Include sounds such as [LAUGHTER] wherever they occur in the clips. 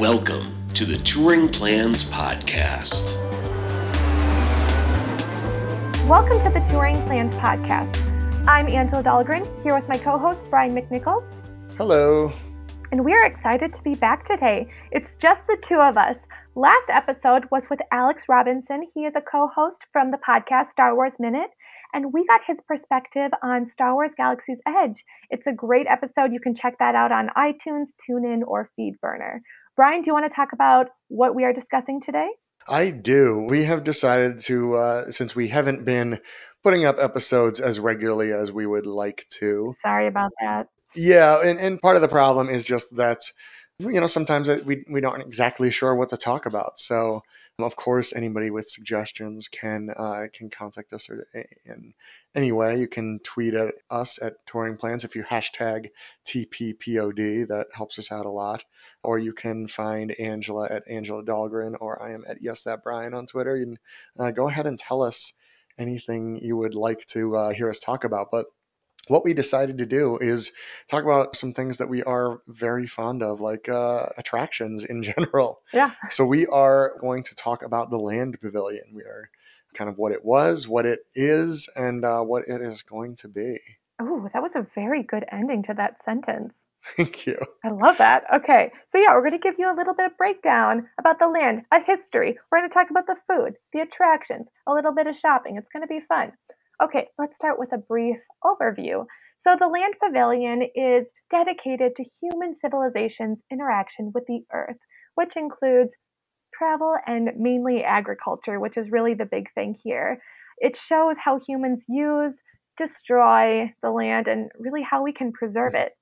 Welcome to the Touring Plans Podcast. Welcome to the Touring Plans Podcast. I'm Angela Dahlgren here with my co host, Brian McNichols. Hello. And we are excited to be back today. It's just the two of us. Last episode was with Alex Robinson. He is a co host from the podcast Star Wars Minute, and we got his perspective on Star Wars Galaxy's Edge. It's a great episode. You can check that out on iTunes, TuneIn, or FeedBurner. Brian, do you want to talk about what we are discussing today? I do. We have decided to, uh, since we haven't been putting up episodes as regularly as we would like to. Sorry about that. Yeah, and, and part of the problem is just that you know sometimes we we aren't exactly sure what to talk about. So of course, anybody with suggestions can uh, can contact us or in any way. You can tweet at us at Touring Plans if you hashtag TPPOD. That helps us out a lot. Or you can find Angela at Angela Dahlgren, or I am at Yes That Brian on Twitter. You can uh, go ahead and tell us anything you would like to uh, hear us talk about. But what we decided to do is talk about some things that we are very fond of, like uh, attractions in [LAUGHS] general. Yeah. So we are going to talk about the Land Pavilion. We are kind of what it was, what it is, and uh, what it is going to be. Oh, that was a very good ending to that sentence. Thank you. I love that. Okay, so yeah, we're going to give you a little bit of breakdown about the land, a history. We're going to talk about the food, the attractions, a little bit of shopping. It's going to be fun. Okay, let's start with a brief overview. So, the Land Pavilion is dedicated to human civilization's interaction with the Earth, which includes travel and mainly agriculture, which is really the big thing here. It shows how humans use, destroy the land, and really how we can preserve it.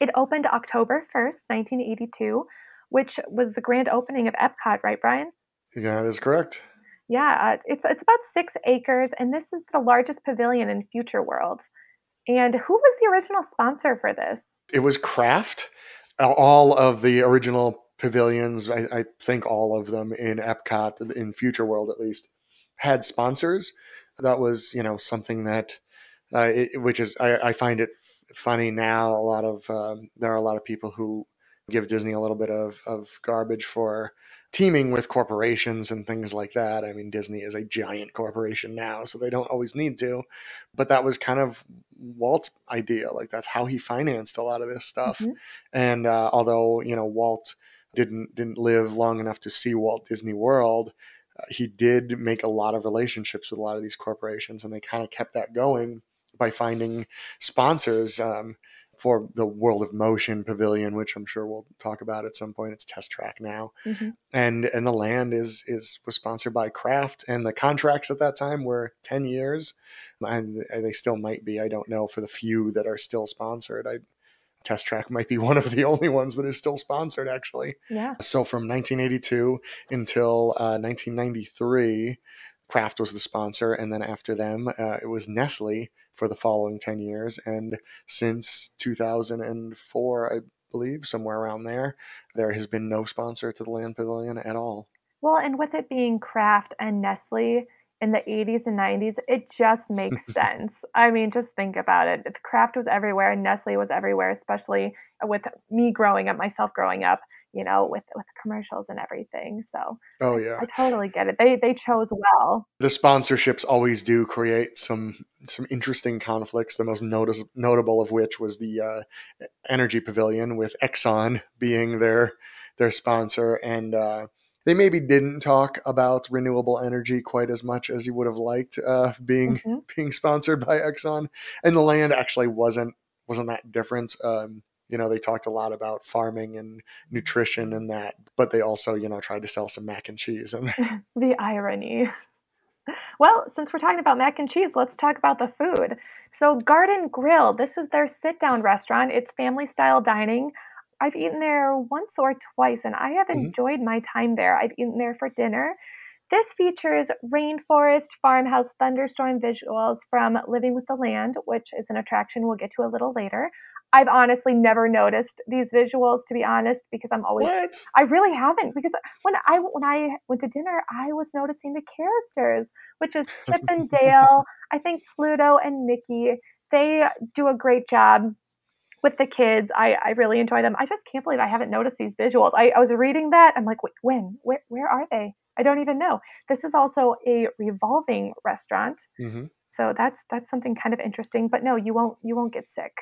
It opened October 1st, 1982, which was the grand opening of Epcot, right, Brian? Yeah, that is correct. Yeah, uh, it's it's about six acres, and this is the largest pavilion in Future World. And who was the original sponsor for this? It was Kraft. All of the original pavilions, I, I think all of them in Epcot, in Future World at least, had sponsors. That was, you know, something that, uh, it, which is, I, I, find it funny now. A lot of um, there are a lot of people who give Disney a little bit of, of garbage for teaming with corporations and things like that. I mean, Disney is a giant corporation now, so they don't always need to. But that was kind of Walt's idea. Like that's how he financed a lot of this stuff. Mm-hmm. And uh, although you know Walt didn't didn't live long enough to see Walt Disney World. Uh, he did make a lot of relationships with a lot of these corporations, and they kind of kept that going by finding sponsors. Um, for the World of Motion Pavilion, which I'm sure we'll talk about at some point. It's Test Track now, mm-hmm. and and the land is is was sponsored by Kraft, and the contracts at that time were ten years, and they still might be. I don't know for the few that are still sponsored. I Test Track might be [LAUGHS] one of the only ones that is still sponsored, actually. Yeah. So from 1982 until uh, 1993, Kraft was the sponsor, and then after them, uh, it was Nestle for the following 10 years. And since 2004, I believe, somewhere around there, there has been no sponsor to the Land Pavilion at all. Well, and with it being Kraft and Nestle in the 80s and 90s, it just [LAUGHS] makes sense. I mean, just think about it. Kraft was everywhere and Nestle was everywhere, especially with me growing up, myself growing up you know, with with commercials and everything. So Oh yeah. I, I totally get it. They they chose well. The sponsorships always do create some some interesting conflicts, the most notice, notable of which was the uh, Energy Pavilion with Exxon being their their sponsor and uh, they maybe didn't talk about renewable energy quite as much as you would have liked uh, being mm-hmm. being sponsored by Exxon and the land actually wasn't wasn't that different um, you know they talked a lot about farming and nutrition and that but they also you know tried to sell some mac and cheese and [LAUGHS] the irony. Well since we're talking about mac and cheese let's talk about the food. So garden grill this is their sit down restaurant. It's family style dining. I've eaten there once or twice and i have mm-hmm. enjoyed my time there. I've eaten there for dinner. This features rainforest, farmhouse, thunderstorm visuals from Living with the Land, which is an attraction we'll get to a little later. I've honestly never noticed these visuals to be honest because I'm always what? I really haven't because when I when I went to dinner I was noticing the characters which is Chip and Dale, [LAUGHS] I think Pluto and Mickey. They do a great job with the kids. I, I really enjoy them. I just can't believe I haven't noticed these visuals. I, I was reading that. I'm like, wait, when? Where, where are they? I don't even know. This is also a revolving restaurant. hmm So that's that's something kind of interesting. But no, you won't you won't get sick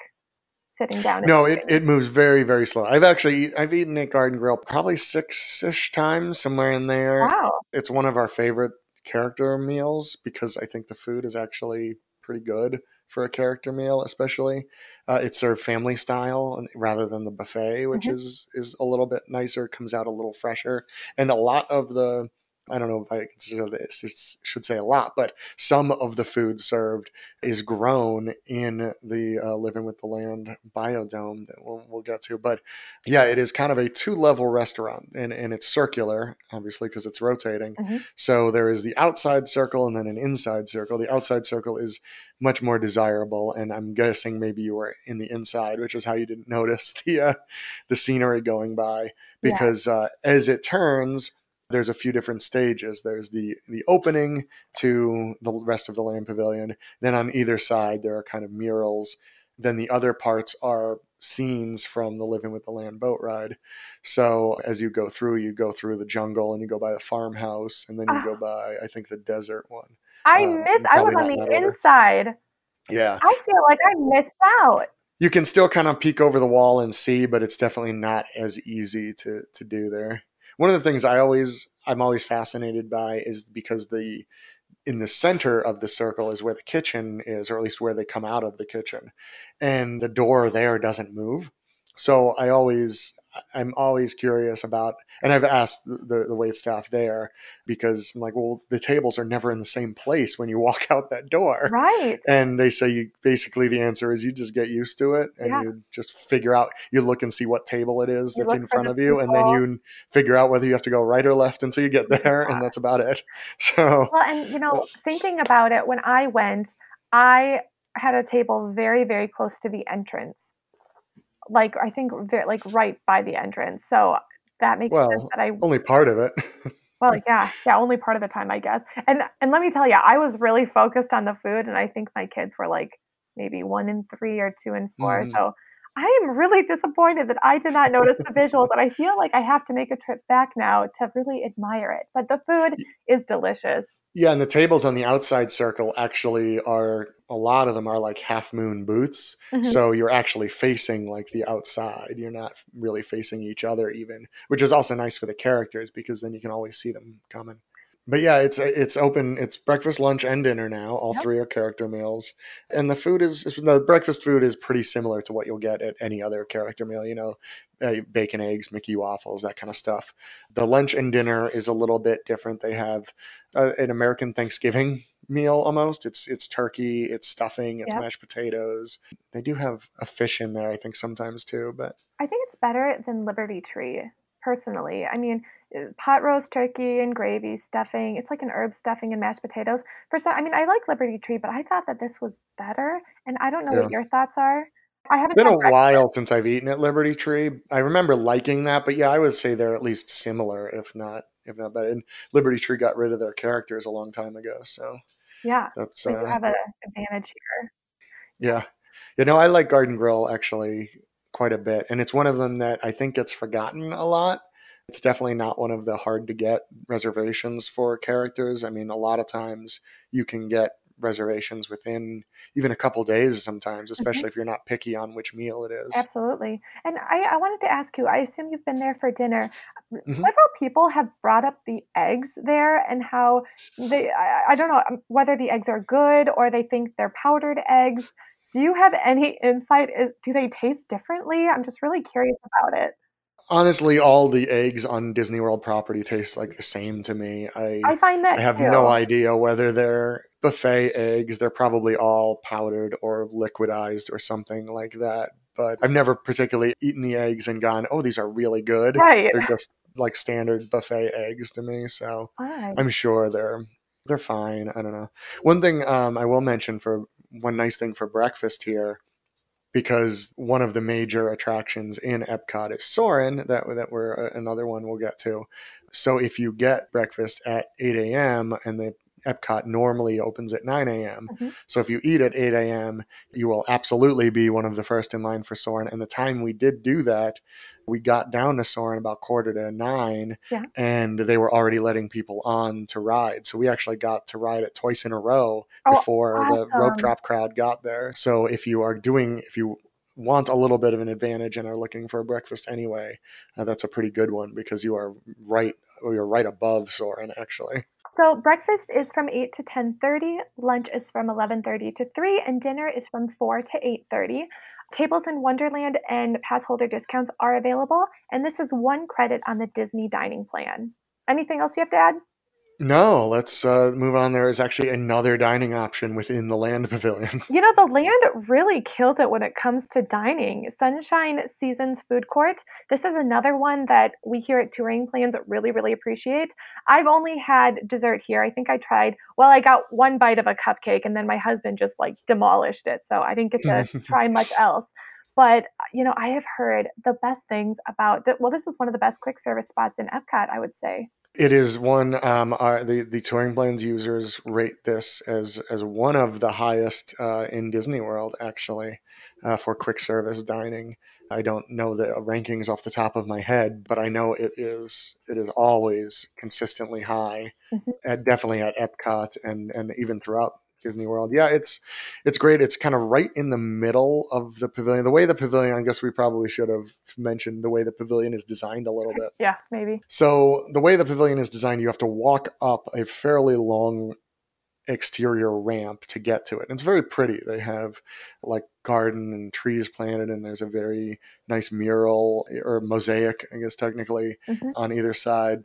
sitting down. No, it, it moves very very slow. I've actually I've eaten at Garden Grill probably six ish times somewhere in there. wow. It's one of our favorite character meals because I think the food is actually pretty good for a character meal, especially. Uh, it's served family style and- rather than the buffet, which Mhm. is is a little bit nicer, comes out a little fresher, and a lot of the I don't know if I consider this, it should say a lot, but some of the food served is grown in the uh, Living with the Land biodome that we'll, we'll get to. But yeah, it is kind of a two level restaurant and, and it's circular, obviously, because it's rotating. Mhm. So there is the outside circle and then an inside circle. The outside circle is much more desirable, and I'm guessing maybe you were in the inside, which is how you didn't [LAUGHS] notice the uh, the scenery going by. Yeah. Because uh, as it turns, there's a few different stages. There's the the opening to the rest of the land pavilion. Then on either side there are kind of murals. Then the other parts are scenes from the Living with the Land boat ride. So as you go through, you go through the jungle and you go by the farmhouse, and then you Ah. go by I think the desert one. I um, missed. I was on the inside. Yeah, I feel like I missed out. you can still kind of peek over the wall and see, but it's definitely not as easy to to do there. One of the things I always I'm always fascinated by is because the in the center of the circle is where the kitchen is, or at least where they come out of the kitchen, and the door there doesn't move. So I always I'm always curious about, and I've asked the the wait staff there because I'm like, well, the tables are never in the same place when you [LAUGHS] walk out that door. Right. And they say you basically the answer is you just get used to it and Yeah. you just figure out you look and see what table it is You that's in front of you and then you figure out whether you have to go right or left until you get there and that's about it. [LAUGHS] So Well, and you know, uh, thinking about it, when I went, I had a table very, very close to the entrance. Like I think, like right by the entrance. So that makes sense Well, that I only part of it. [LAUGHS] Well, yeah, yeah, only part of the time, I guess. And and let me tell you, I was really focused on the food, and I think my kids were like maybe one in three or two and 4 Mhm. So I am really disappointed that I did not notice the visuals, and I feel like I have to make a trip back now to really admire it. But the food [LAUGHS] is delicious. Yeah, and the tables on the outside circle actually are a lot of them are like half moon booths. Mhm. So you're actually facing like the outside. You're not really facing each other even, which is also nice for the characters because then you can always see them coming. But yeah, it's it's open. It's breakfast, lunch, and dinner now. All Yep. three are character meals, and the food is is- the breakfast food is pretty similar to what you'll get at any other character meal. You know, uh, bacon, eggs, Mickey waffles, that kind of stuff. The lunch and dinner is a little bit different. They have uh, an American Thanksgiving meal almost. It's it's turkey, it's stuffing, it's Yep. mashed potatoes. They do have a fish in there, I think sometimes too. But I think it's better than Liberty Tree, personally. I mean, pot roast turkey and gravy, stuffing. It's like an herb stuffing and mashed potatoes. For some, I mean, I like Liberty Tree, but I thought that this was better. And I don't know Yeah. what your thoughts are. I haven't it's been a breakfast. while since I've eaten at Liberty Tree. I remember liking that, but yeah, I would say they're at least similar, if not if not better. And Liberty Tree got rid of their characters a long time ago, so Yeah, that's so you uh, have an advantage here. Yeah. You know, I like Garden Grill actually quite a bit. And it's one of them that I think gets forgotten a lot. It's definitely not one of the hard to get reservations for characters. I mean, a lot of times you can get reservations within even a couple days sometimes, especially if you're not picky on which meal it is. Absolutely. And I, I wanted to ask you, I assume you've been there for dinner. Mhm. Several people have brought up the eggs there and how they, I, I don't know um, whether the eggs are good or they think they're powdered eggs. Do you have any insight? Do they taste differently? I'm just really curious about it. Honestly, all the eggs on Disney World property taste like the same to me. I I find that I have too. no idea whether they're buffet eggs. They're probably all powdered or liquidized or something like that. But I've never particularly eaten the eggs and gone, oh, these are really good. Right. They're just like standard buffet eggs to me. So right. I'm sure they're they're fine. I don't know. One thing um, I will mention for one nice thing for breakfast here, because one of the major attractions in Epcot is Soarin'. That that we're uh, another one we'll get to. So if you get breakfast at 8 a.m. and the Epcot normally opens at 9 a.m. Mhm. So if you eat at 8 a.m., you will absolutely be one of the first in line for Soarin'. And the time we did do that, we got down to Soarin' about quarter to nine, Yeah. and they were already letting people on to ride. So we actually got to ride it twice in a row Oh, before the rope awesome. drop crowd got there. So if you are doing, if you want a little bit of an advantage and are looking for a breakfast anyway, uh, that's a pretty good one because you are right, you're right above Soarin' actually. So breakfast is from 8 to 10:30, lunch is from 11:30 to 3, and dinner is from 4 to 8:30. Tables in Wonderland and pass holder discounts are available, and this is one credit on the Disney dining plan. Anything else you have to add? No, let's uh, move on. There is actually another dining option within the land [LAUGHS] pavilion. You know, the land really kills it when it comes to dining. Sunshine Seasons Food Court. This is another one that we here at Touring Plans really, really appreciate. I've only had dessert here. I think I tried, well, I got one bite of a cupcake and then my husband just like demolished it. So I didn't get to [LAUGHS] try much else. But, you know, I have heard the best things about, the, well, this is one of the best quick service spots in Epcot, I would say. It is one. Um, our, the the touring plans users rate this as as one of the highest uh, in Disney World, actually, uh, for quick service dining. I don't know the rankings off the top of my head, but I know it is it is always consistently high, Mhm. at, definitely at Epcot and and even throughout Disney World. Yeah, it's it's great. It's kind of right in the middle of the pavilion. The way the pavilion, I guess we probably should have mentioned the way the pavilion is designed a little bit. [LAUGHS] Yeah, maybe. So the way the pavilion is designed, you have to walk up a fairly long exterior ramp to get to it. And it's very pretty. They have like garden and trees planted, and there's a very nice mural or mosaic, I guess technically, Mhm. on either side.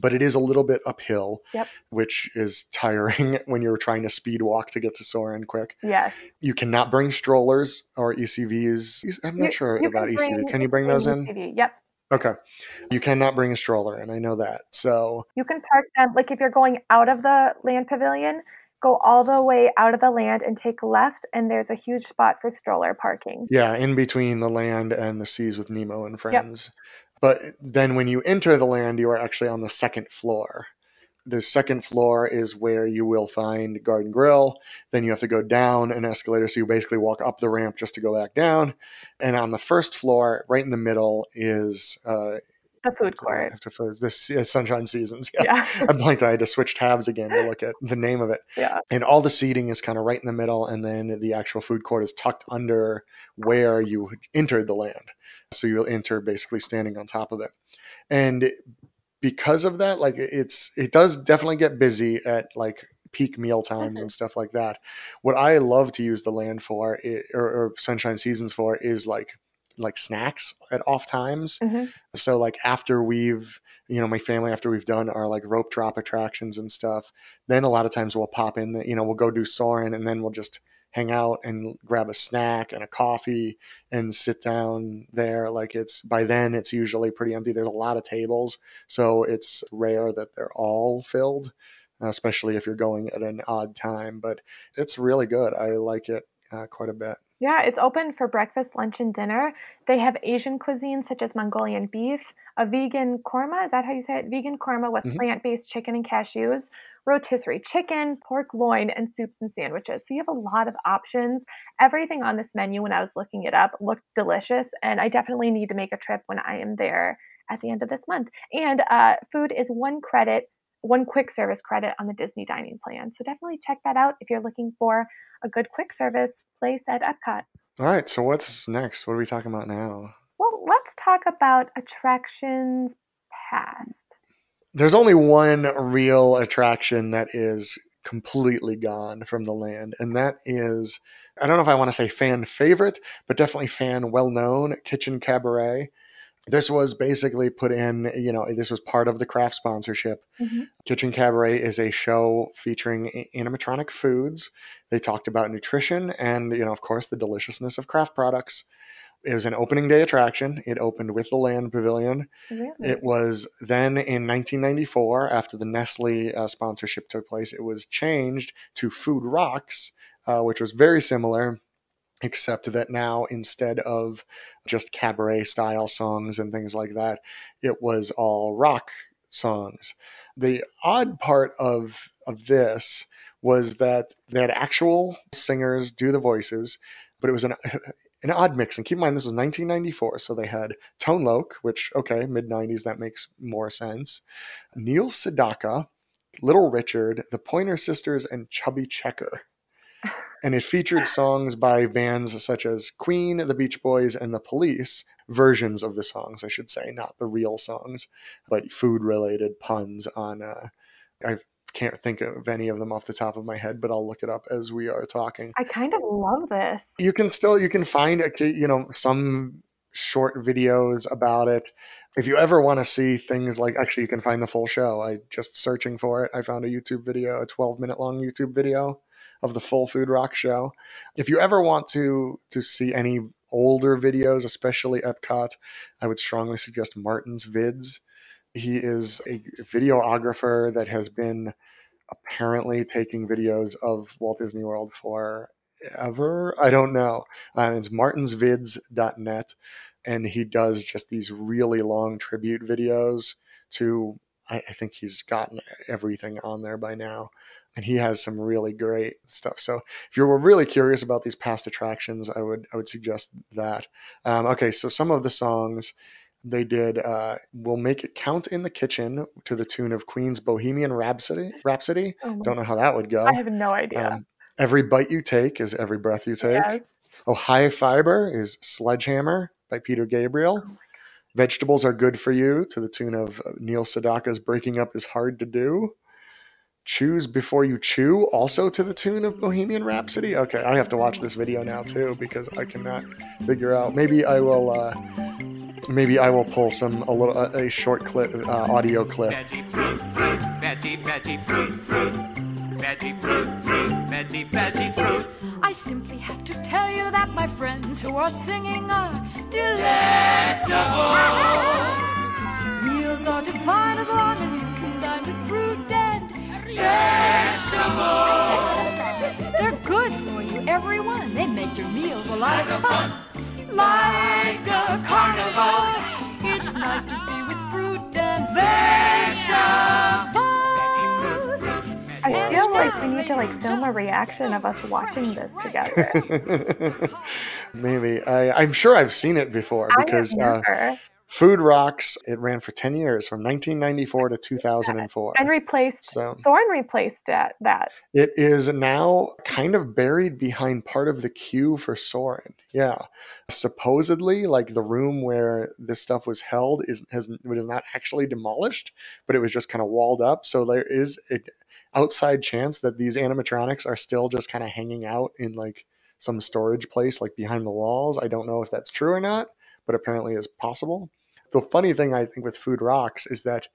But it is a little bit uphill, Yep. which is tiring [LAUGHS] when you're trying to speed walk to get to Soarin' quick. Yes. You cannot bring strollers or ECVs. I'm not You- sure you about can ECV. bring- Can you bring those in? UTV. Yep. Okay. You cannot bring a stroller, and I know that. So You can park them, like if you're going out of the land pavilion, go all the way out of the land and take left, and there's a huge spot for stroller parking. Yeah, in between the land and the seas with Nemo and friends. Yep. But then when you enter the land, you are actually on the second floor. The second floor is where you will find Garden Grill. Then you have to go down an escalator. So you basically walk up the ramp just to go back down. And on the first floor, right in the middle, is uh, The food court. after for this uh, Sunshine Seasons. [LAUGHS] Yeah. Yeah. I blanked. I had to switch tabs again to look at the name of it. [LAUGHS] Yeah. And all the seating is kind of right in the middle, and then the actual food court is tucked under where you entered the land. So you'll enter basically standing on top of it. And because of that, like it's it does definitely get busy at like peak meal times and [LAUGHS] stuff like that. What I love to use the land for, i or, or Sunshine Seasons for, is like like snacks at off times. Mhm. So like after we've you know my family after we've done our like rope drop attractions and stuff, then a lot of times we'll pop in. The, you know we'll go do Soarin' and then we'll just hang out and grab a snack and a coffee and sit down there. Like it's by then it's usually pretty empty. There's a lot of tables, so it's rare that they're all filled, especially if you're going at an odd time. But it's really good. I like it uh, quite a bit. Yeah, it's open for breakfast, lunch, and dinner. They have Asian cuisine such as Mongolian beef, a vegan korma, is that how you say it? Vegan korma with Mhm. plant based chicken and cashews, rotisserie chicken, pork loin, and soups and sandwiches. So you have a lot of options. Everything on this menu, when I was looking it up, looked delicious. And I definitely need to make a trip when I am there at the end of this month. And uh, food is one credit, one quick service credit on the Disney dining plan. So definitely check that out if you're looking for a good quick service place at Epcot. All right, so what's next? What are we talking about now? Well, let's talk about attractions past. There's only one real attraction that is completely gone from the land, and that is I don't know if I want to say fan favorite, but definitely fan well known Kitchen Cabaret. This was basically put in, you know, this was part of the Kraft sponsorship. Mhm. Kitchen Cabaret is a show featuring animatronic foods. They talked about nutrition and, you know, of course, the deliciousness of Kraft products. It was an opening day attraction. It opened with the Land Pavilion. Really? It was then in 1994, after the Nestle uh, sponsorship took place, it was changed to Food Rocks, uh, which was very similar, except that now instead of just cabaret style songs and things like that, it was all rock songs. The odd part of of this was that they had actual singers do the voices, but it was an [LAUGHS] an odd mix. And keep in mind, this was 1994, so they had Tone Loc, which okay, mid 90s, that makes more sense. Neil Sedaka, Little Richard, the Pointer Sisters, and Chubby Checker. And it featured songs by bands such as Queen, the Beach Boys, and the Police, versions of the songs, I should say, not the real songs, but food related puns on. Uh, I can't think of any of them off the top of my head, but I'll look it up as we are talking. I kind of love this. You can still you can find you know some short videos about it. If you ever want to see things like actually you can find the full show. I just searching for it. I found a YouTube video, a 12 minute long YouTube video of the full Food Rock show. If you ever want to to see any older videos, especially Epcot, I would strongly suggest Martin's Vids. He is a videographer that has been apparently taking videos of Walt Disney World for ever. I don't know. Uh, and it's martinsvids.net. And he does just these really long tribute videos to, I, I think he's gotten everything on there by now and he has some really great stuff. So if you were really curious about these past attractions, I would I would suggest that. Um, okay, so some of the songs they did uh, "We'll Make It Count in the Kitchen" to the tune of Queen's "Bohemian Rhapsody." Rhapsody. Oh Don't know how that would go. I have no idea. Um, every bite you take is every breath you take. Yes. Oh, high fiber is "Sledgehammer" by Peter Gabriel. Oh Vegetables are good for you to the tune of uh, Neil Sedaka's "Breaking Up is Hard to Do." Choose Before You Chew, also to the tune of Bohemian Rhapsody. Okay, I have to watch this video now too because I cannot figure out. Maybe I will. Uh, maybe I will pull some a little a, a short clip, uh, audio clip. Veggie fruit, fruit, veggie, veggie fruit, fruit, veggie fruit, fruit, veggie, veggie fruit. I simply have to tell you that my friends who are singing are delectable. Meals are defined as long as you can dine with fruit vegetables. They're good for you, everyone. They make your meals a lot of fun. Like a carnival, it's nice to be with fruit and vegetables. I feel like we need to like film a reaction of us watching this together. [LAUGHS] Maybe I, am sure I've seen it before because uh, Food Rocks, it ran for 10 years from 1994 to 2004. And replaced, so, Soarin' replaced that, that. It is now kind of buried behind part of the queue for Soarin'. Yeah. Supposedly, like the room where this stuff was held is, has, it is not actually demolished, but it was just kind of walled up. So there is an outside chance that these animatronics are still just kind of hanging out in like some storage place, like behind the walls. I don't know if that's true or not, but apparently is possible the funny thing I think with Food Rocks is that,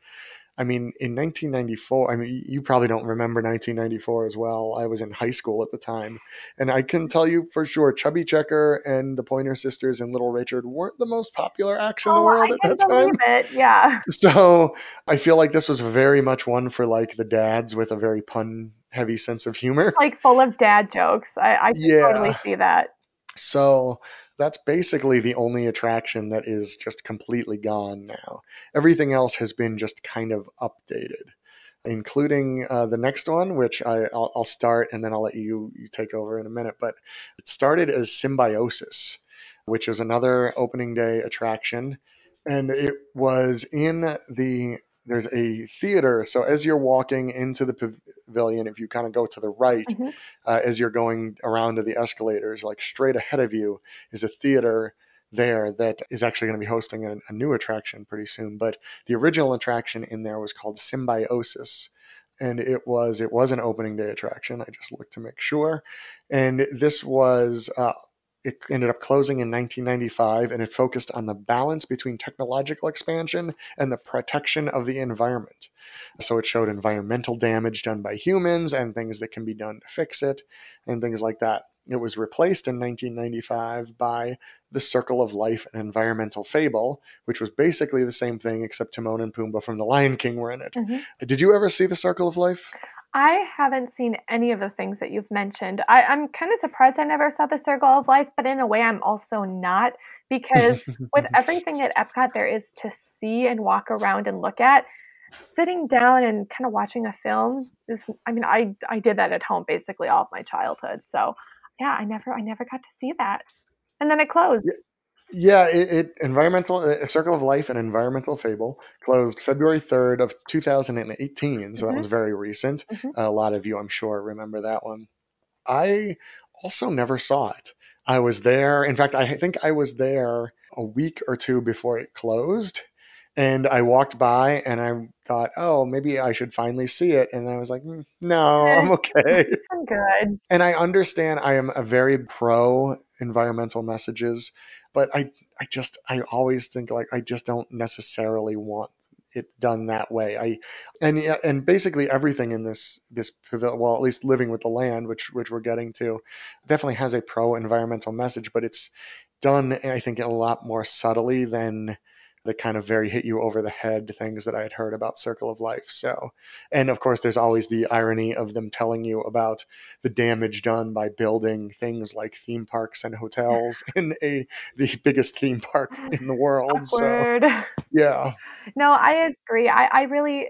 I mean, in 1994, I mean, you probably don't remember 1994 as well. I was in high school at the time, and I can tell you for sure, Chubby Checker and the Pointer Sisters and Little Richard weren't the most popular acts in oh, the world I at that time. It. Yeah. [LAUGHS] So I feel like this was very much one for like the dads with a very pun heavy sense of humor, like full of dad jokes. I, I yeah. totally see that. So that's basically the only attraction that is just completely gone now. Everything else has been just kind of updated, including uh, the next one, which I, will start and then I'll let you, you take over in a minute. But it started as Symbiosis, which is another opening day attraction. And it was in the there's a theater. So as you're walking into the pavilion, if you kind of go to the right, mm-hmm. uh, as you're going around to the escalators, like straight ahead of you is a theater there that is actually going to be hosting a, a new attraction pretty soon. But the original attraction in there was called Symbiosis and it was it was an opening day attraction. I just looked to make sure, and this was uh, it ended up closing in 1995 and it focused on the balance between technological expansion and the protection of the environment. So it showed environmental damage done by humans and things that can be done to fix it and things like that. It was replaced in 1995 by The Circle of Life, an environmental fable, which was basically the same thing except Timon and Pumbaa from The Lion King were in it. Mm-hmm. Did you ever see The Circle of Life? I haven't seen any of the things that you've mentioned. I, I'm kind of surprised I never saw the Circle of Life, but in a way, I'm also not because with [LAUGHS] everything at Epcot there is to see and walk around and look at, sitting down and kind of watching a film is I mean I I did that at home basically all of my childhood. So yeah, I never I never got to see that. And then it closed. Yeah, it, it environmental a circle of life and environmental fable closed February third of two thousand and eighteen. So that Mhm. was very recent. Mhm. A lot of you, I'm sure, remember that one. I also never saw it. I was there. In fact, I think I was there a week or two before it closed. And I walked by and I thought, oh, maybe I should finally see it. And I was like, "Mm, no, [LAUGHS] I'm okay. I'm good. and I understand I am a very pro environmental messages, but I, I just, I always think like I just don't necessarily want it done that way. I, and and basically everything in this this pavilion, well, at least living with the land, which which we're getting to, definitely has a pro environmental message, but it's done, I think, a lot more subtly than the kind of very hit you over the head things that I had heard about Circle of Life. So, and of course, there's always the irony of them telling you about the damage done by building things like theme parks and hotels [LAUGHS] in a the biggest theme park [LAUGHS] in the world. So, yeah. No, I agree. I, I really,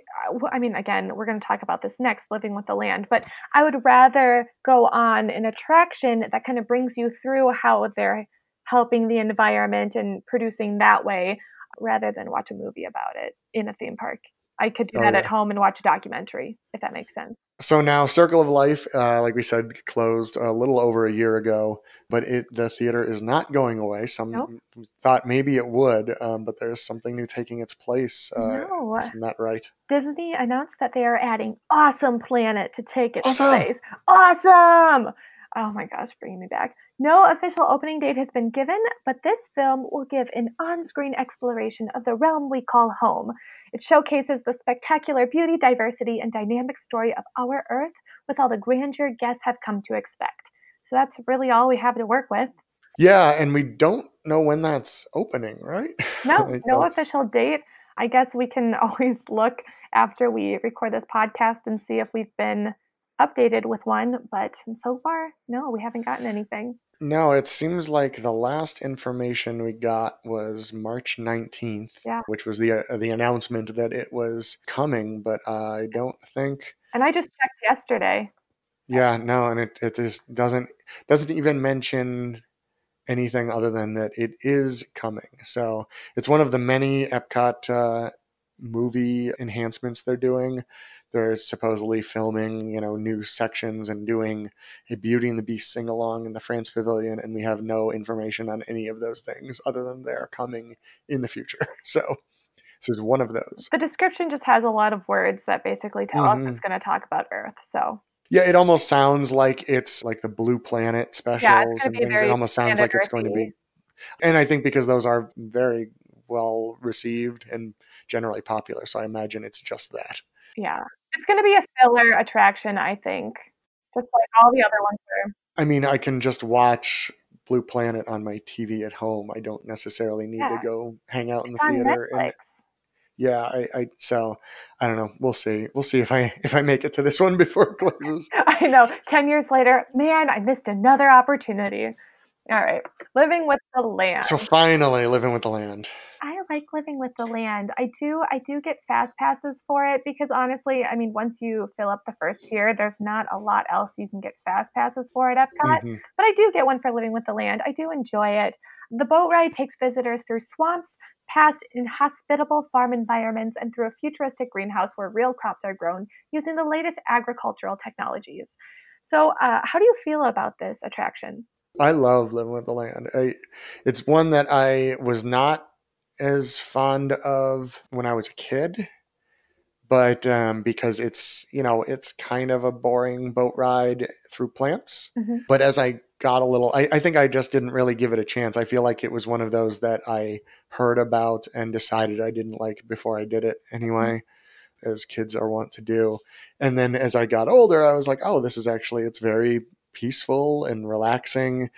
I mean, again, we're going to talk about this next, living with the land, but I would rather go on an attraction that kind of brings you through how they're helping the environment and producing that way rather than watch a movie about it in a theme park. I could do Oh, that at home and watch a documentary, if that makes sense. So now, Circle of Life, uh, like we said, closed a little over a year ago, but it the theater is not going away. Some Nope. thought maybe it would, um, but there's something new taking its place. Uh, no, Isn't that right? Disney announced that they are adding Awesome Planet to take its Awesome! place. Awesome! Oh my gosh, bringing me back. No official opening date has been given, but this film will give an on screen exploration of the realm we call home. It showcases the spectacular beauty, diversity, and dynamic story of our Earth with all the grandeur guests have come to expect. So that's really all we have to work with. Yeah, and we don't know when that's opening, right? [LAUGHS] No, I no don't- official date. I guess we can [LAUGHS] always look after we record this podcast and see if we've been updated with one, but so far, no, we haven't gotten anything. No, it seems like the last information we got was March 19th, Yeah. which was the uh, the announcement that it was coming, but I don't think And I just checked yesterday. Yeah, no, and it, it just doesn't doesn't even mention anything other than that it is coming. So it's one of the many Epcot uh, movie enhancements they're doing. They're supposedly filming, you know, new sections and doing a Beauty and the Beast sing along in the France Pavilion, and we have no information on any of those things other than they're coming in the future. [LAUGHS] So this is one of those. The description just has a lot of words that basically tell us Mhm. it's going to talk about Earth. So, Yeah, it almost sounds like it's like the Blue Planet specials gonna and things. It almost sounds like it's going to be. And I think because those are very well received and generally popular, so I imagine it's just that. yeah, it's going to be a filler attraction, I think, just like all the other ones are. I mean, I can just watch Blue Planet on my TV at home. I don't necessarily need Yeah. to go hang out in the It's theater. Netflix. And yeah, I, I so I don't know. We'll see. We'll see if I [LAUGHS] if I make it to this one [LAUGHS] before it closes. [LAUGHS] I know. 10 years later, man, I missed another opportunity. All right. Living with the land. So finally, living with the land. I like living with the land. I do I do get fast passes for it because honestly, I mean, once you fill up the first tier, there's not a lot else you can get fast passes for at Epcot. Mhm. But I do get one for living with the land. I do enjoy it. The boat ride takes visitors through swamps, past inhospitable farm environments, and through a futuristic greenhouse where real crops are grown using the latest agricultural technologies. So, uh, how do you feel about this attraction? I love living with the land. I, it's one that I was not as fond of when I was a kid, but um, because it's you know it's kind of a boring boat ride through plants. Mhm. But as I got a little, I, I think I just didn't really give it a chance. I feel like it was one of those that I heard about and decided I didn't like before I did it anyway. As kids are wont to do, and then as I got older, I was like, "Oh, this is actually it's very peaceful and relaxing.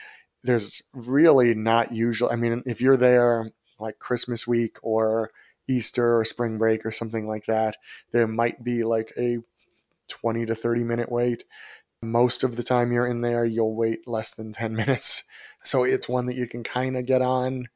There's really not usual. I mean, if you're there like Christmas week or Easter or spring break or something like that, there might be like a 20 to 30 minute wait. Most of the time you're in there, you'll wait less than 10 [LAUGHS] minutes. So it's one that you can kind of get on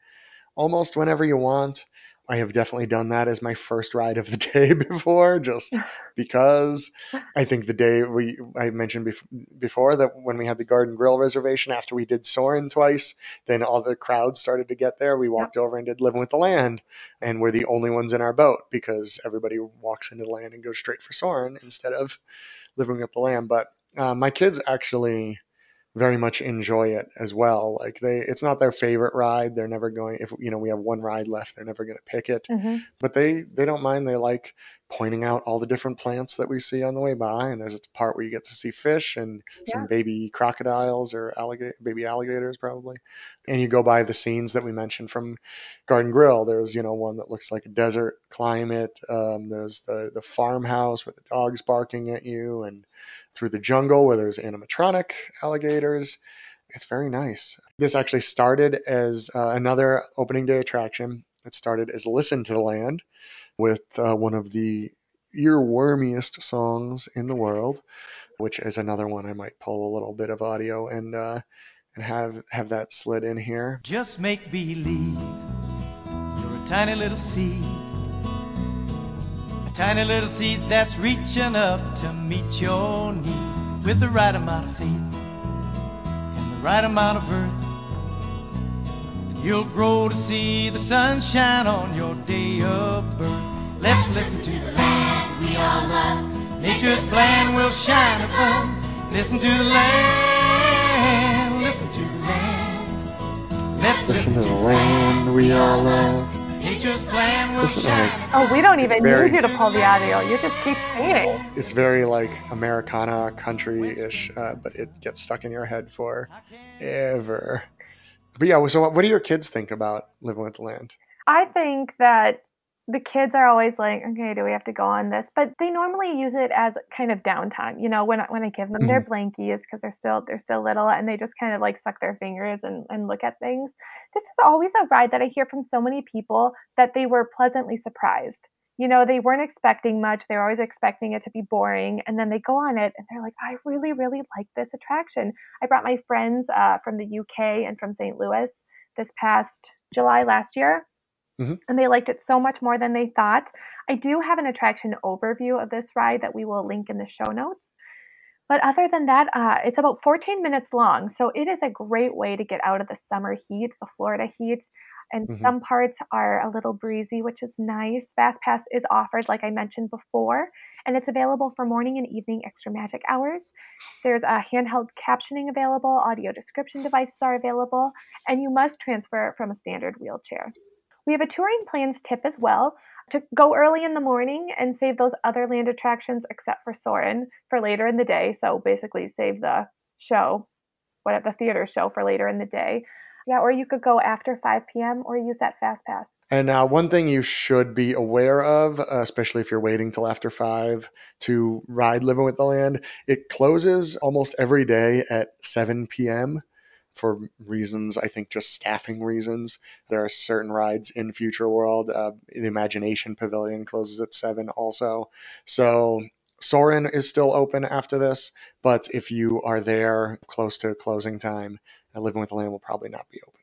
almost whenever you want. I have definitely done that as my first ride of the [LAUGHS] day before, just because I think the day we I mentioned bef- before that when we had the Garden Grill reservation after we did Soarin' twice, then all the crowds started to get there. We walked yep. over and did Living with the Land, and we're the only ones in our boat because everybody walks into the land and goes straight for Soarin' instead of Living with the Land. But uh, my kids actually very much enjoy it as well. Like they, it's not their favorite ride. They're never going. If you know we have one ride left, they're never going to pick it. Mm-hmm. But they they don't mind. They like pointing out all the different plants that we see on the way by. And there's a part where you get to see fish and yeah. some baby crocodiles or alligator, baby alligators probably. And you go by the scenes that we mentioned from Garden Grill. There's you know one that looks like a desert climate. Um, there's the the farmhouse with the dogs barking at you and through the jungle where there's animatronic alligators. It's very nice. This actually started as uh, another opening day attraction. It started as Listen to the Land with uh, one of the earwormiest songs in the world, which is another one I might pull a little bit of audio and uh, and have have that slid in here. Just make believe you're a tiny little seed a Tiny little seed that's reaching up to meet your need with the right amount of faith and the right amount of earth. You'll grow to see the sunshine on your day of birth. Let's listen to the land we all love. Nature's plan will shine above. Listen to the land. Listen to the land. Let's listen, listen to the land we all love. Nature's plan will listen shine. Oh, we don't even very, need you to pull the audio. You just keep singing. It's very like Americana country-ish, uh, but it gets stuck in your head for ever. But yeah, so what do your kids think about living with the land? I think that the kids are always like, okay, do we have to go on this? But they normally use it as kind of downtime. You know, when when I give them mm-hmm. their blankies because they're still they're still little and they just kind of like suck their fingers and, and look at things. This is always a ride that I hear from so many people that they were pleasantly surprised. You know, they weren't expecting much. They were always expecting it to be boring. And then they go on it and they're like, I really, really like this attraction. I brought my friends uh, from the UK and from St. Louis this past July last year Mm-hmm. And they liked it so much more than they thought. I do have an attraction overview of this ride that we will link in the show notes. But other than that, uh, it's about 14 minutes long. So it is a great way to get out of the summer heat, the Florida heat. And mm-hmm. some parts are a little breezy, which is nice. Fast Pass is offered, like I mentioned before, and it's available for morning and evening extra magic hours. There's a handheld captioning available, audio description devices are available, and you must transfer from a standard wheelchair. We have a touring plans tip as well to go early in the morning and save those other land attractions except for Soarin' for later in the day. So basically, save the show, whatever the theater show for later in the day. Yeah, or you could go after 5 p.m. or use that fast pass. And now, one thing you should be aware of, especially if you're waiting till after five to ride Living with the Land, it closes almost every day at 7 p.m for reasons, I think just staffing reasons. There are certain rides in Future World. Uh, the Imagination Pavilion closes at 7 also. So Soarin' is still open after this, but if you are there close to closing time, uh, Living with the Land will probably not be open.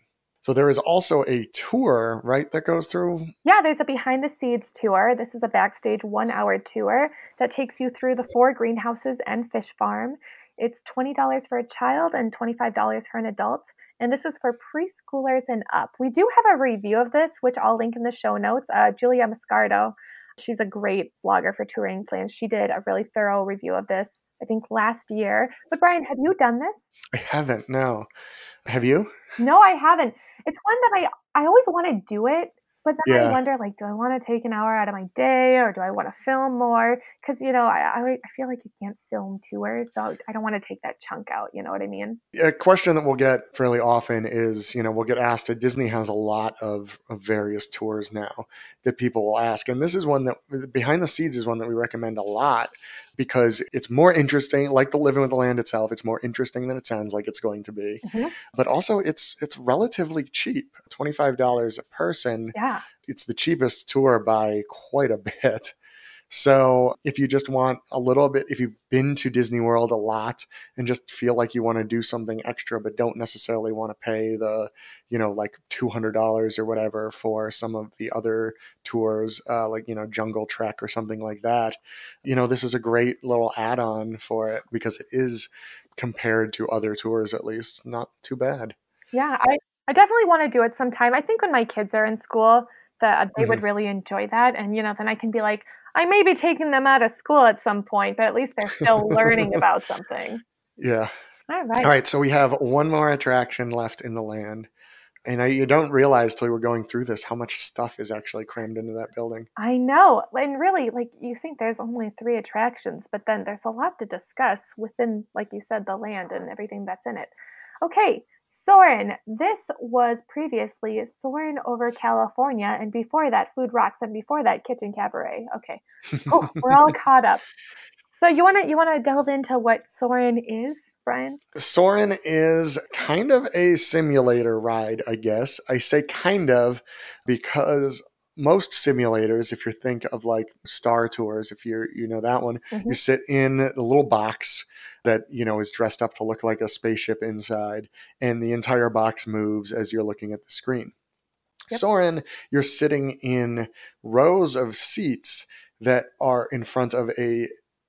So there is also a tour, right, that goes through? Yeah, there's a behind the scenes tour. This is a backstage one hour tour that takes you through the four greenhouses and fish farm. It's $20 for a child and $25 for an adult. And this is for preschoolers and up. We do have a review of this, which I'll link in the show notes. Uh, Julia Mascardo, she's a great blogger for touring plans. She did a really thorough review of this, I think, last year. But Brian, have you done this? I haven't, no. Have you? No, I haven't. It's one that I, I always want to do it, but then yeah. I wonder, like, do I want to take an hour out of my day or do I want to film more? Because, you know, I, I feel like you can't film tours. So I don't want to take that chunk out. You know what I mean? A question that we'll get fairly often is, you know, we'll get asked, at Disney has a lot of, of various tours now that people will ask. And this is one that, behind the scenes, is one that we recommend a lot because it's more interesting, like the living with the land itself. It's more interesting than it sounds like it's going to be, mm-hmm. but also it's it's relatively cheap, twenty five dollars a person. Yeah, it's the cheapest tour by quite a bit. So if you just want a little bit, if you've been to Disney World a lot and just feel like you want to do something extra, but don't necessarily want to pay the, you know, like $200 or whatever for some of the other tours, uh, like, you know, Jungle Trek or something like that, you know, this is a great little add on for it because it is compared to other tours, at least, not too bad. Yeah, I, I definitely want to do it sometime. I think when my kids are in school, that they would Mhm. really enjoy that. And, you know, then I can be like, I may be taking them out of school at some point, but at least they're still [LAUGHS] learning about something. Yeah. All right. All right, so we have one more attraction left in the land. And I, you don't realize till we're going through this how much stuff is actually crammed into that building. I know. And really, like, you think there's only three attractions, but then there's a lot to discuss within, like you said, the land and everything that's in it. Okay, Soarin'. This was previously Soarin' over California, and before that, Food Rocks, and before that, Kitchen Cabaret. Okay. Oh, we're all [LAUGHS] caught up. So you wanna you wanna delve into what Soarin' is, Brian? Soarin' is kind of a simulator ride, I guess. I say kind of because most simulators, if you think of like Star Tours, if you you know that one, you Mhm. sit in the little box that you know is dressed up to look like a spaceship inside, and the entire box moves as you're looking at the screen. Yep. Soarin', you're sitting in rows of seats that are in front of a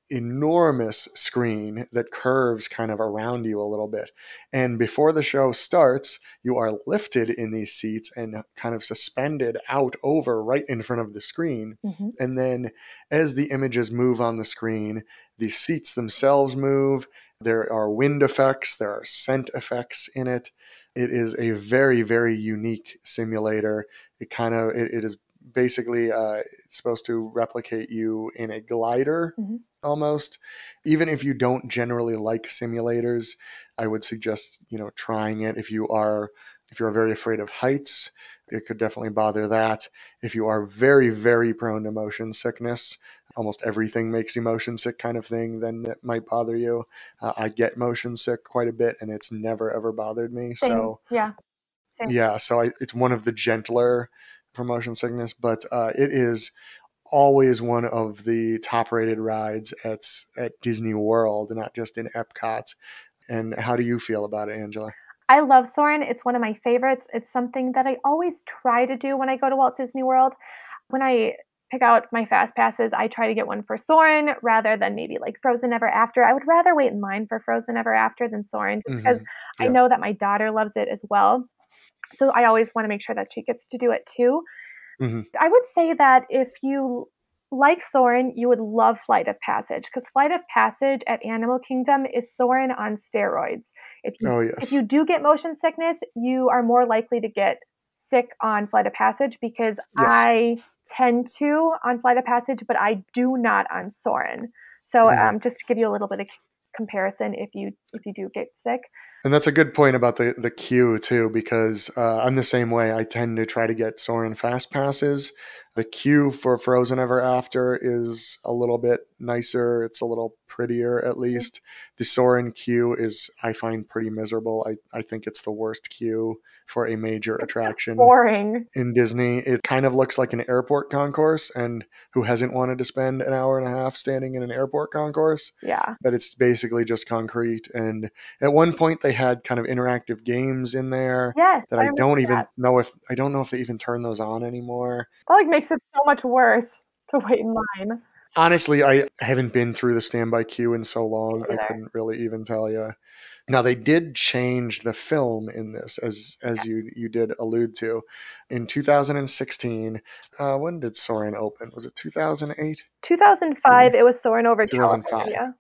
enormous screen that curves kind of around you a little bit. And before the show starts, you are lifted in these seats and kind of suspended out over right in front of the screen. Mhm. And then as the images move on the screen, the seats themselves move. There are wind effects, there are scent effects in it. It is a very, very unique simulator. It kind of it, it is basically uh, supposed to replicate you in a glider Mhm. almost. Even if you don't generally like simulators, I would suggest you know trying it if you are if you're very afraid of heights. It could definitely bother that. If you are very, very prone to motion sickness, almost everything makes you motion sick kind of thing, then it might bother you. Uh, I get motion sick quite a bit, and it's never ever bothered me. Same. So yeah. Same. yeah, so I, it's one of the gentler for motion sickness, but uh, it is always one of the top rated rides at at Disney World, not just in Epcot. And how do you feel about it, Angela? I love Soarin'. It's one of my favorites. It's something that I always try to do when I go to Walt Disney World. When I pick out my fast passes, I try to get one for Soarin' rather than maybe like Frozen Ever After. I would rather wait in line for Frozen Ever After than Soarin' just because Mhm. I know that my daughter loves it as well. So I always want to make sure that she gets to do it too. Mhm. I would say that if you like Soarin', you would love Flight of Passage because Flight of Passage at Animal Kingdom is Soarin' on steroids. If you Oh if you do get motion sickness, you are more likely to get sick on Flight of Passage because I tend to on Flight of Passage, but I do not on Soarin'. So Mhm. um, just to give you a little bit of comparison, if you if you do get sick, And that's a good point about the, the queue too, because uh, I'm the same way. I tend to try to get Soarin' Fast Passes. The queue for Frozen Ever After is a little bit nicer. It's a little prettier, at least. The Soarin' queue is, I find, pretty miserable. I, I think it's the worst queue for a major attraction boring. in Disney. It kind of looks like an airport concourse, and who hasn't wanted to spend an hour and a half standing in an airport concourse? Yeah. but it's basically just concrete. And at one point, they had kind of interactive games in there Yes. that I, remember don't even that. know if I don't know if they even turn those on anymore. That like makes it so much worse to wait in line. Honestly, I haven't been through the standby queue in so long. I couldn't really even tell you. Now they did change the film in this, as as you you did allude to, in 2016. Uh, when did Soarin' open? Was it 2008? 2005, it was Soaring over 2005. California.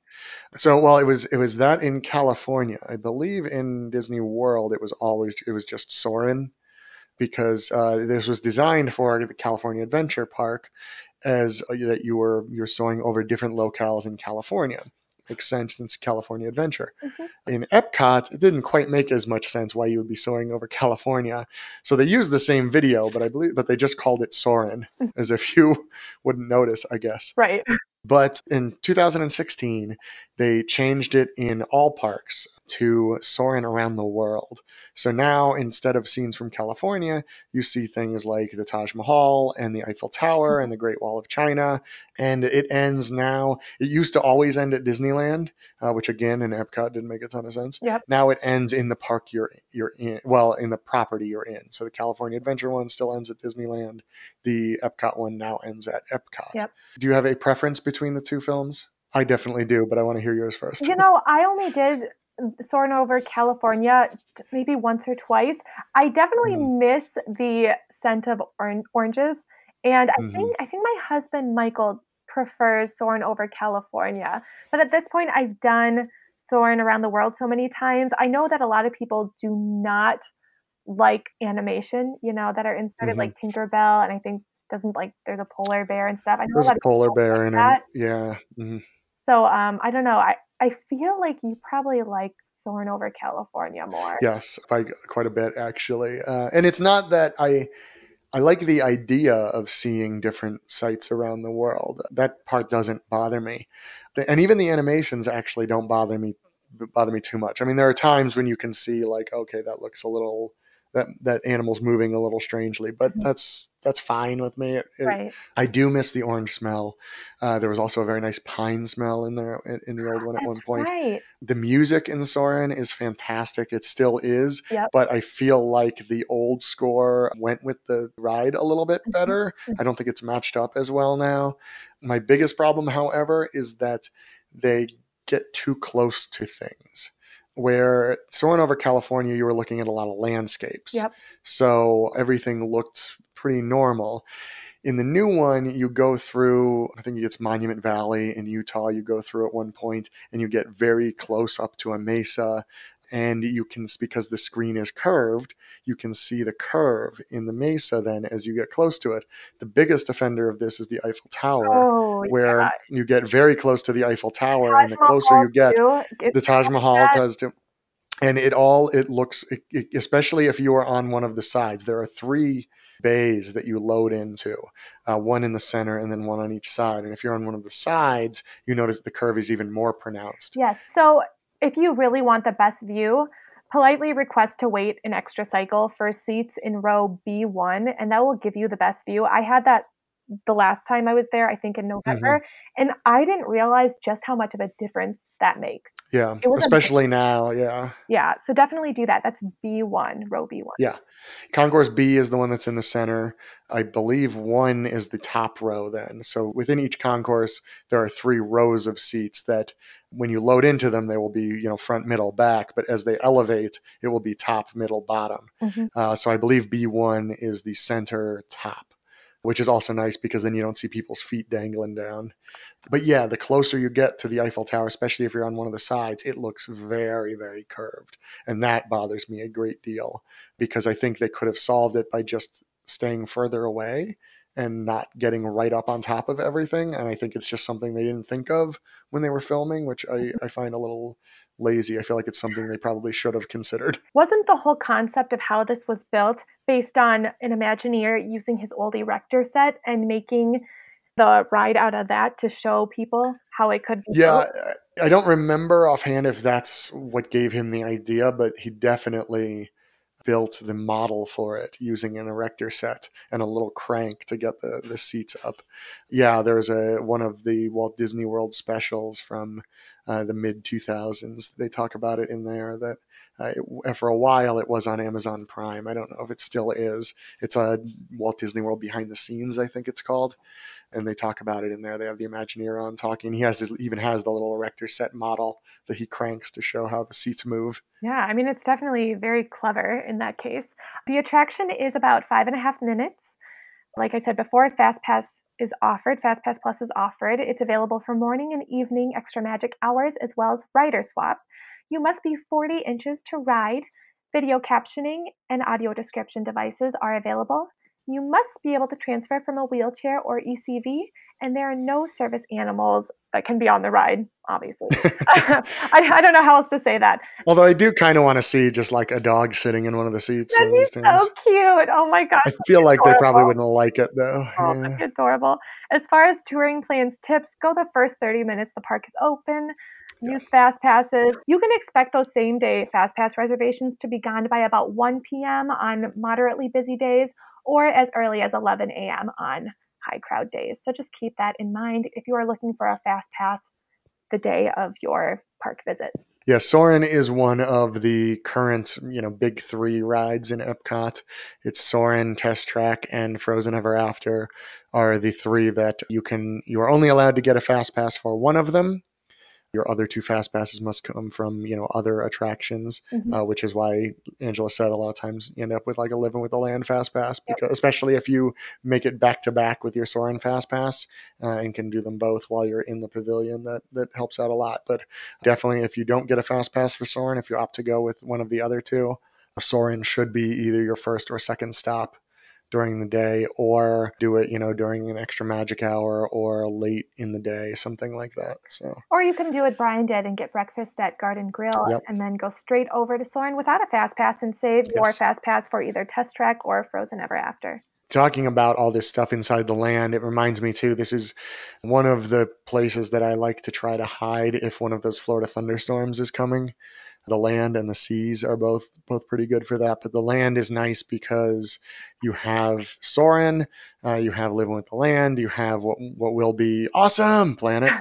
So well, it was it was that in California. I believe in Disney World, it was always it was just Soarin', because uh, this was designed for the California Adventure Park, as uh, that you were you're soaring over different locales in California. Makes sense since California Adventure. Mhm. In Epcot, it didn't quite make as much sense why you would be soaring over California. So they used the same video, but I believe but they just called it Soarin', as if [LAUGHS] you wouldn't notice, I guess. Right. But in 2016, they changed it in all parks. To Soarin' Around the World. So now instead of scenes from California, you see things like the Taj Mahal and the Eiffel Tower and the Great Wall of China. And it ends now, it used to always end at Disneyland, uh, which again in Epcot didn't make a ton of sense. Yep. Now it ends in the park you're you're in, well, in the property you're in. So the California Adventure one still ends at Disneyland. The Epcot one now ends at Epcot. Yep. Do you have a preference between the two films? I definitely do, but I want to hear yours first. You know, I only did soaring over California maybe once or twice. I definitely Mhm. miss the scent of oran- oranges, and I Mhm. think I think my husband Michael prefers soaring over California. But at this point, I've done soaring around the world so many times. I know that a lot of people do not like animation, you know, that are inserted Mhm. like Tinkerbell, and I think doesn't like there's a polar bear and stuff. I know There's a a polar bear like in it. Yeah. mhm. So um, I don't know. I I feel like you probably like soaring over California more. Yes, by quite a bit actually. Uh, and it's not that I I like the idea of seeing different sites around the world. That part doesn't bother me, and even the animations actually don't bother me bother me too much. I mean, there are times when you can see like, okay, that looks a little that that animal's moving a little strangely, but Mhm. that's that's fine with me. It, it- Right. I do miss the orange smell. Uh, there was also a very nice pine smell in there in, in the old one at That's one point right. the music in Soarin' is fantastic. It still is, Yep. but I feel like the old score went with the ride a little bit Mhm. better. I don't think it's matched up as well now. My biggest problem, however, is that they get too close to things. Where soaring over California, you were looking at a lot of landscapes. Yep. So everything looked pretty normal. In the new one, you go through, I think it's Monument Valley in Utah. You go through at one point and you get very close up to a mesa. And you can, because the screen is curved, you can see the curve in the mesa then as you get close to it. The biggest offender of this is the Eiffel Tower, Oh, where yeah. you get very close to the Eiffel Tower. Taj and the closer Mahal, you get, too. The Taj Mahal does too. And it all it looks, especially if you are on one of the sides. There are three bays that you load into, uh, one in the center and then one on each side. And if you're on one of the sides, you notice the curve is even more pronounced. Yes. So if you really want the best view, politely request to wait an extra cycle for seats in row B1, and that will give you the best view. I had that the last time I was there, I think in November, and I didn't realize just how much of a difference that makes. Yeah, especially now. Yeah, Yeah. So definitely do that. That's B1, row B1. Yeah, concourse B is the one that's in the center. I believe one is the top row. Then, so within each concourse, there are three rows of seats that, when you load into them, they will be you know front, middle, back. But as they elevate, it will be top, middle, bottom. Mhm. Uh, so I believe B1 is the center top, which is also nice because then you don't see people's feet dangling down. But yeah, the closer you get to the Eiffel Tower, especially if you're on one of the sides, it looks very, very curved. And that bothers me a great deal because I think they could have solved it by just staying further away and not getting right up on top of everything. And I think it's just something they didn't think of when they were filming, which I, mm-hmm. I find a little lazy. I feel like it's something they probably should have considered. [LAUGHS] Wasn't the whole concept of how this was built based on an Imagineer using his old erector set and making the ride out of that to show people how it could be Yeah, built? I I don't remember offhand if that's what gave him the idea, but he definitely built the model for it using an erector set and a little crank to get the, the seats up. Yeah, there's a one of the Walt Disney World specials from uh, the mid 2000s. They talk about it in there that uh, it, for a while it was on Amazon Prime. I don't know if it still is. It's a Walt Disney World behind the scenes, I think it's called and they talk about it in there. They have the Imagineer on talking. He has his, even has the little erector set model that he cranks to show how the seats move. Yeah, I mean, it's definitely very clever in that case. The attraction is about five and a half minutes. Like I said before, Fast Pass is offered. Fast Pass Plus is offered. It's available for morning and evening extra magic hours as well as rider swap. You must be 40 inches to ride. Video captioning and audio description devices are available. You must be able to transfer from a wheelchair or ECV, and there are no service animals that can be on the ride, obviously. [LAUGHS] [LAUGHS] I, I don't know how else to say that. Although I do kind of want to see just like a dog sitting in one of the seats. That'd be so cute. Oh my gosh. I feel like they probably wouldn't like it though. Oh, Yeah. that'd be adorable. As far as touring plans tips go, the first 30 minutes the park is open. use fast passes. You can expect those same day fast pass reservations to be gone by about 1 p.m. on moderately busy days or as early as 11 a.m. on high crowd days. So just keep that in mind if you are looking for a fast pass the day of your park visit. Yeah, Soarin' is one of the current, you know, big three rides in Epcot. It's Soarin', Test Track, and Frozen Ever After are the three that you can. You are only allowed to get a fast pass for one of them. Your other two fast passes must come from you know other attractions, Mhm. uh, which is why Angela said a lot of times you end up with like a living with the land fast pass Yep. because especially if you make it back to back with your Soarin' fast pass uh, and can do them both while you're in the pavilion, that that helps out a lot. But definitely, if you don't get a fast pass for Soarin', if you opt to go with one of the other two, Soarin' should be either your first or second stop during the day or do it you know during an extra magic hour or late in the day something like that so Or you can do what Brian did and get breakfast at Garden Grill Yep. and then go straight over to Soarin' without a fast pass and save your fast pass for either Test Track or Frozen Ever After. talking about all this stuff inside the land, it reminds me too. This is one of the places that I like to try to hide if one of those Florida thunderstorms is coming. The land and the seas are both both pretty good for that, but the land is nice because you have Soarin', uh, you have living with the land, you have what what will be awesome planet,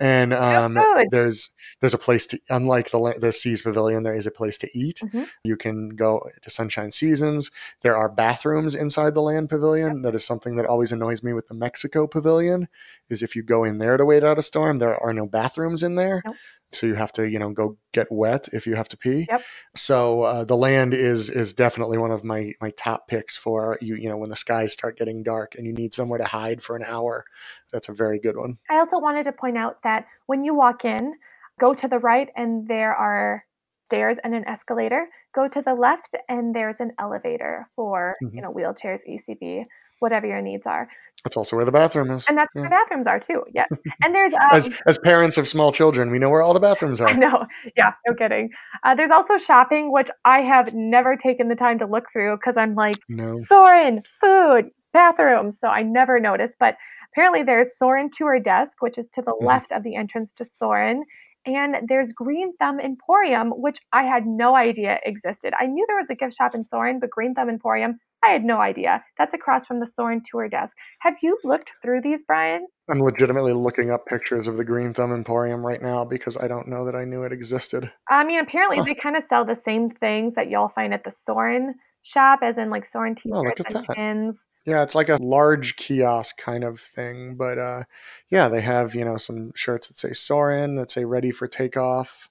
and um, there's there's a place to unlike the the Seas Pavilion, there is a place to eat. Mhm. You can go to Sunshine Seasons. There are bathrooms inside the Land Pavilion. That is something that always annoys me with the Mexico Pavilion. Is if you go in there to wait out a storm, there are no bathrooms in there. Nope. So you have to, you know, go get wet if you have to pee. Yep. So uh, the land is is definitely one of my my top picks for you. You know, when the skies start getting dark and you need somewhere to hide for an hour, that's a very good one. I also wanted to point out that when you walk in, go to the right and there are stairs and an escalator. Go to the left and there's an elevator for, Mhm. you know, wheelchairs, ECV, whatever your needs are. That's also where the bathroom is. And that's Yeah. where the bathrooms are too. Yeah. [LAUGHS] And there's um, as as parents of small children, we know where all the bathrooms I are. know. Yeah, no kidding. Uh, there's also shopping, which I have never taken the time to look through because I'm like, No. Soarin', food, bathrooms. So I never noticed. But apparently there's Soarin' Tour Desk, which is to the Mhm. left of the entrance to Soarin'. And there's Green Thumb Emporium, which I had no idea existed. I knew there was a gift shop in Soarin', but Green Thumb Emporium, I had no idea. That's across from the Soarin' Tour Desk. Have you looked through these, Brian? I'm legitimately looking up pictures of the Green Thumb Emporium right now because I don't know that I knew it existed. I mean, apparently Huh. they kind of sell the same things that y'all find at the Soarin' shop, as in like Soarin' Oh, t-shirts at and pins. Yeah, it's like a large kiosk kind of thing, but uh, yeah, they have you know some shirts that say Soarin' that say ready for takeoff.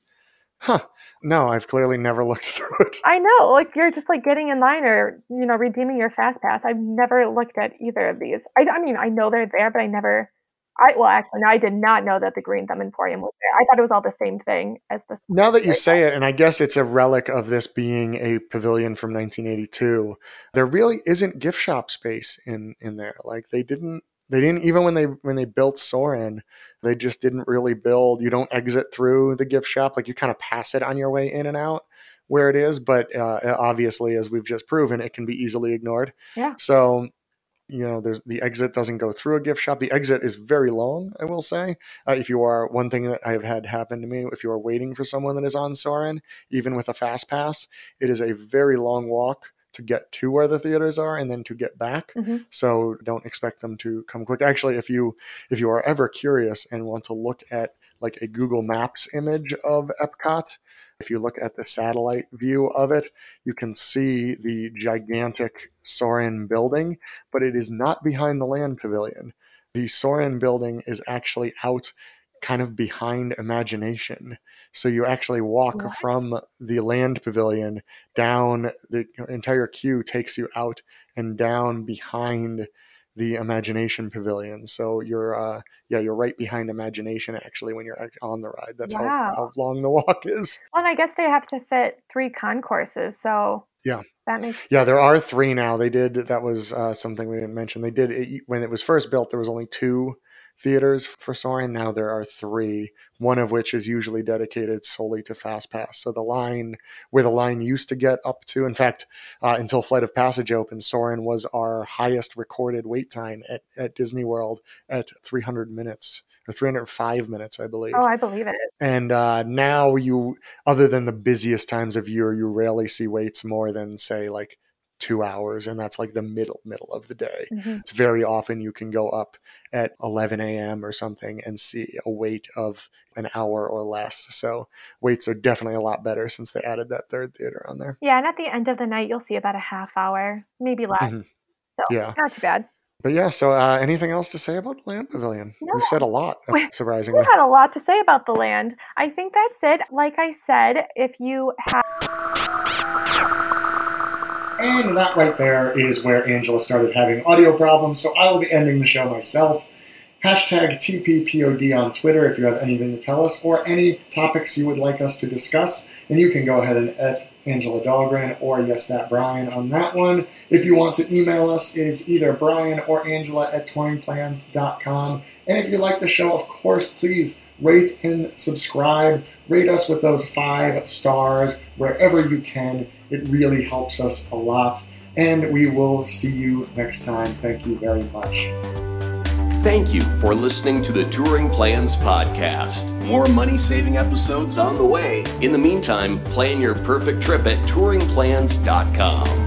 Huh? No, I've clearly never [LAUGHS] looked through it. I know, like you're just like getting in line or you know redeeming your fast pass. I've never looked at either of these. I, I mean, I know they're there, but I never. I well, actually, no, I did not know that the Green Thumb Emporium was there. I thought it was all the same thing as the. Now that you say it, and I guess it's a relic of this being a pavilion from 1982, there really isn't gift shop space in in there. Like they didn't they didn't even when they when they built Soarin', they just didn't really build. You don't exit through the gift shop, like you kind of pass it on your way in and out where it is. But uh, obviously, as we've just proven, it can be easily ignored. Yeah. So you know there's the exit doesn't go through a gift shop the exit is very long i will say uh, if you are one thing that i've had happen to me if you are waiting for someone that is on Soarin' even with a fast pass it is a very long walk to get to where the theaters are and then to get back. Mhm. so don't expect them to come quick. Actually if you if you are ever curious and want to look at like a google maps image of epcot if you look at the satellite view of it you can see the gigantic Soarin' building but it is not behind the land pavilion. The Soarin' building is actually out kind of behind imagination so you actually walk What? from the land pavilion down the entire queue takes you out and down behind the imagination pavilion so you're uh yeah you're right behind imagination actually when you're on the ride that's Wow. how, how long the walk is Well, and I guess they have to fit three concourses, so Yeah. that makes yeah there are three now they did that was uh, something we didn't mention they did it, when it was first built there was only two theaters for soaring now there are three one of which is usually dedicated solely to fast pass so the line where the line used to get up to in fact uh, until flight of passage opened soarin was our highest recorded wait time at, at disney world at 300 minutes or 305 minutes, I believe. Oh, I believe it. And uh, now you, other than the busiest times of year, you rarely see waits more than say like two hours, and that's like the middle middle of the day. Mhm. It's very often you can go up at 11 a.m. or something and see a wait of an hour or less. So waits are definitely a lot better since they added that third theater on there. Yeah, and at the end of the night, you'll see about a half hour, maybe less. Mhm. So Yeah. not too bad. But yeah, so uh, anything else to say about the Land Pavilion? No. We've said a lot, We- We surprisingly. had a lot to say about the land. I think that's it. Like I said, if you have And that right there is where Angela started having audio problems, so I will be ending the show myself. Hashtag TPPOD on Twitter if you have anything to tell us or any topics you would like us to discuss. And you can go ahead and at Angela Dahlgren or Yes That Brian on that one. If you want to email us, it is either Brian or Angela at touringplans.com. And if you like the show, of course, please rate and subscribe. Rate us with those five stars wherever you can. It really helps us a lot. And we will see you next time. Thank you very much. Thank you for listening to the Touring Plans Podcast. More money saving episodes on the way. In the meantime, plan your perfect trip at touringplans.com.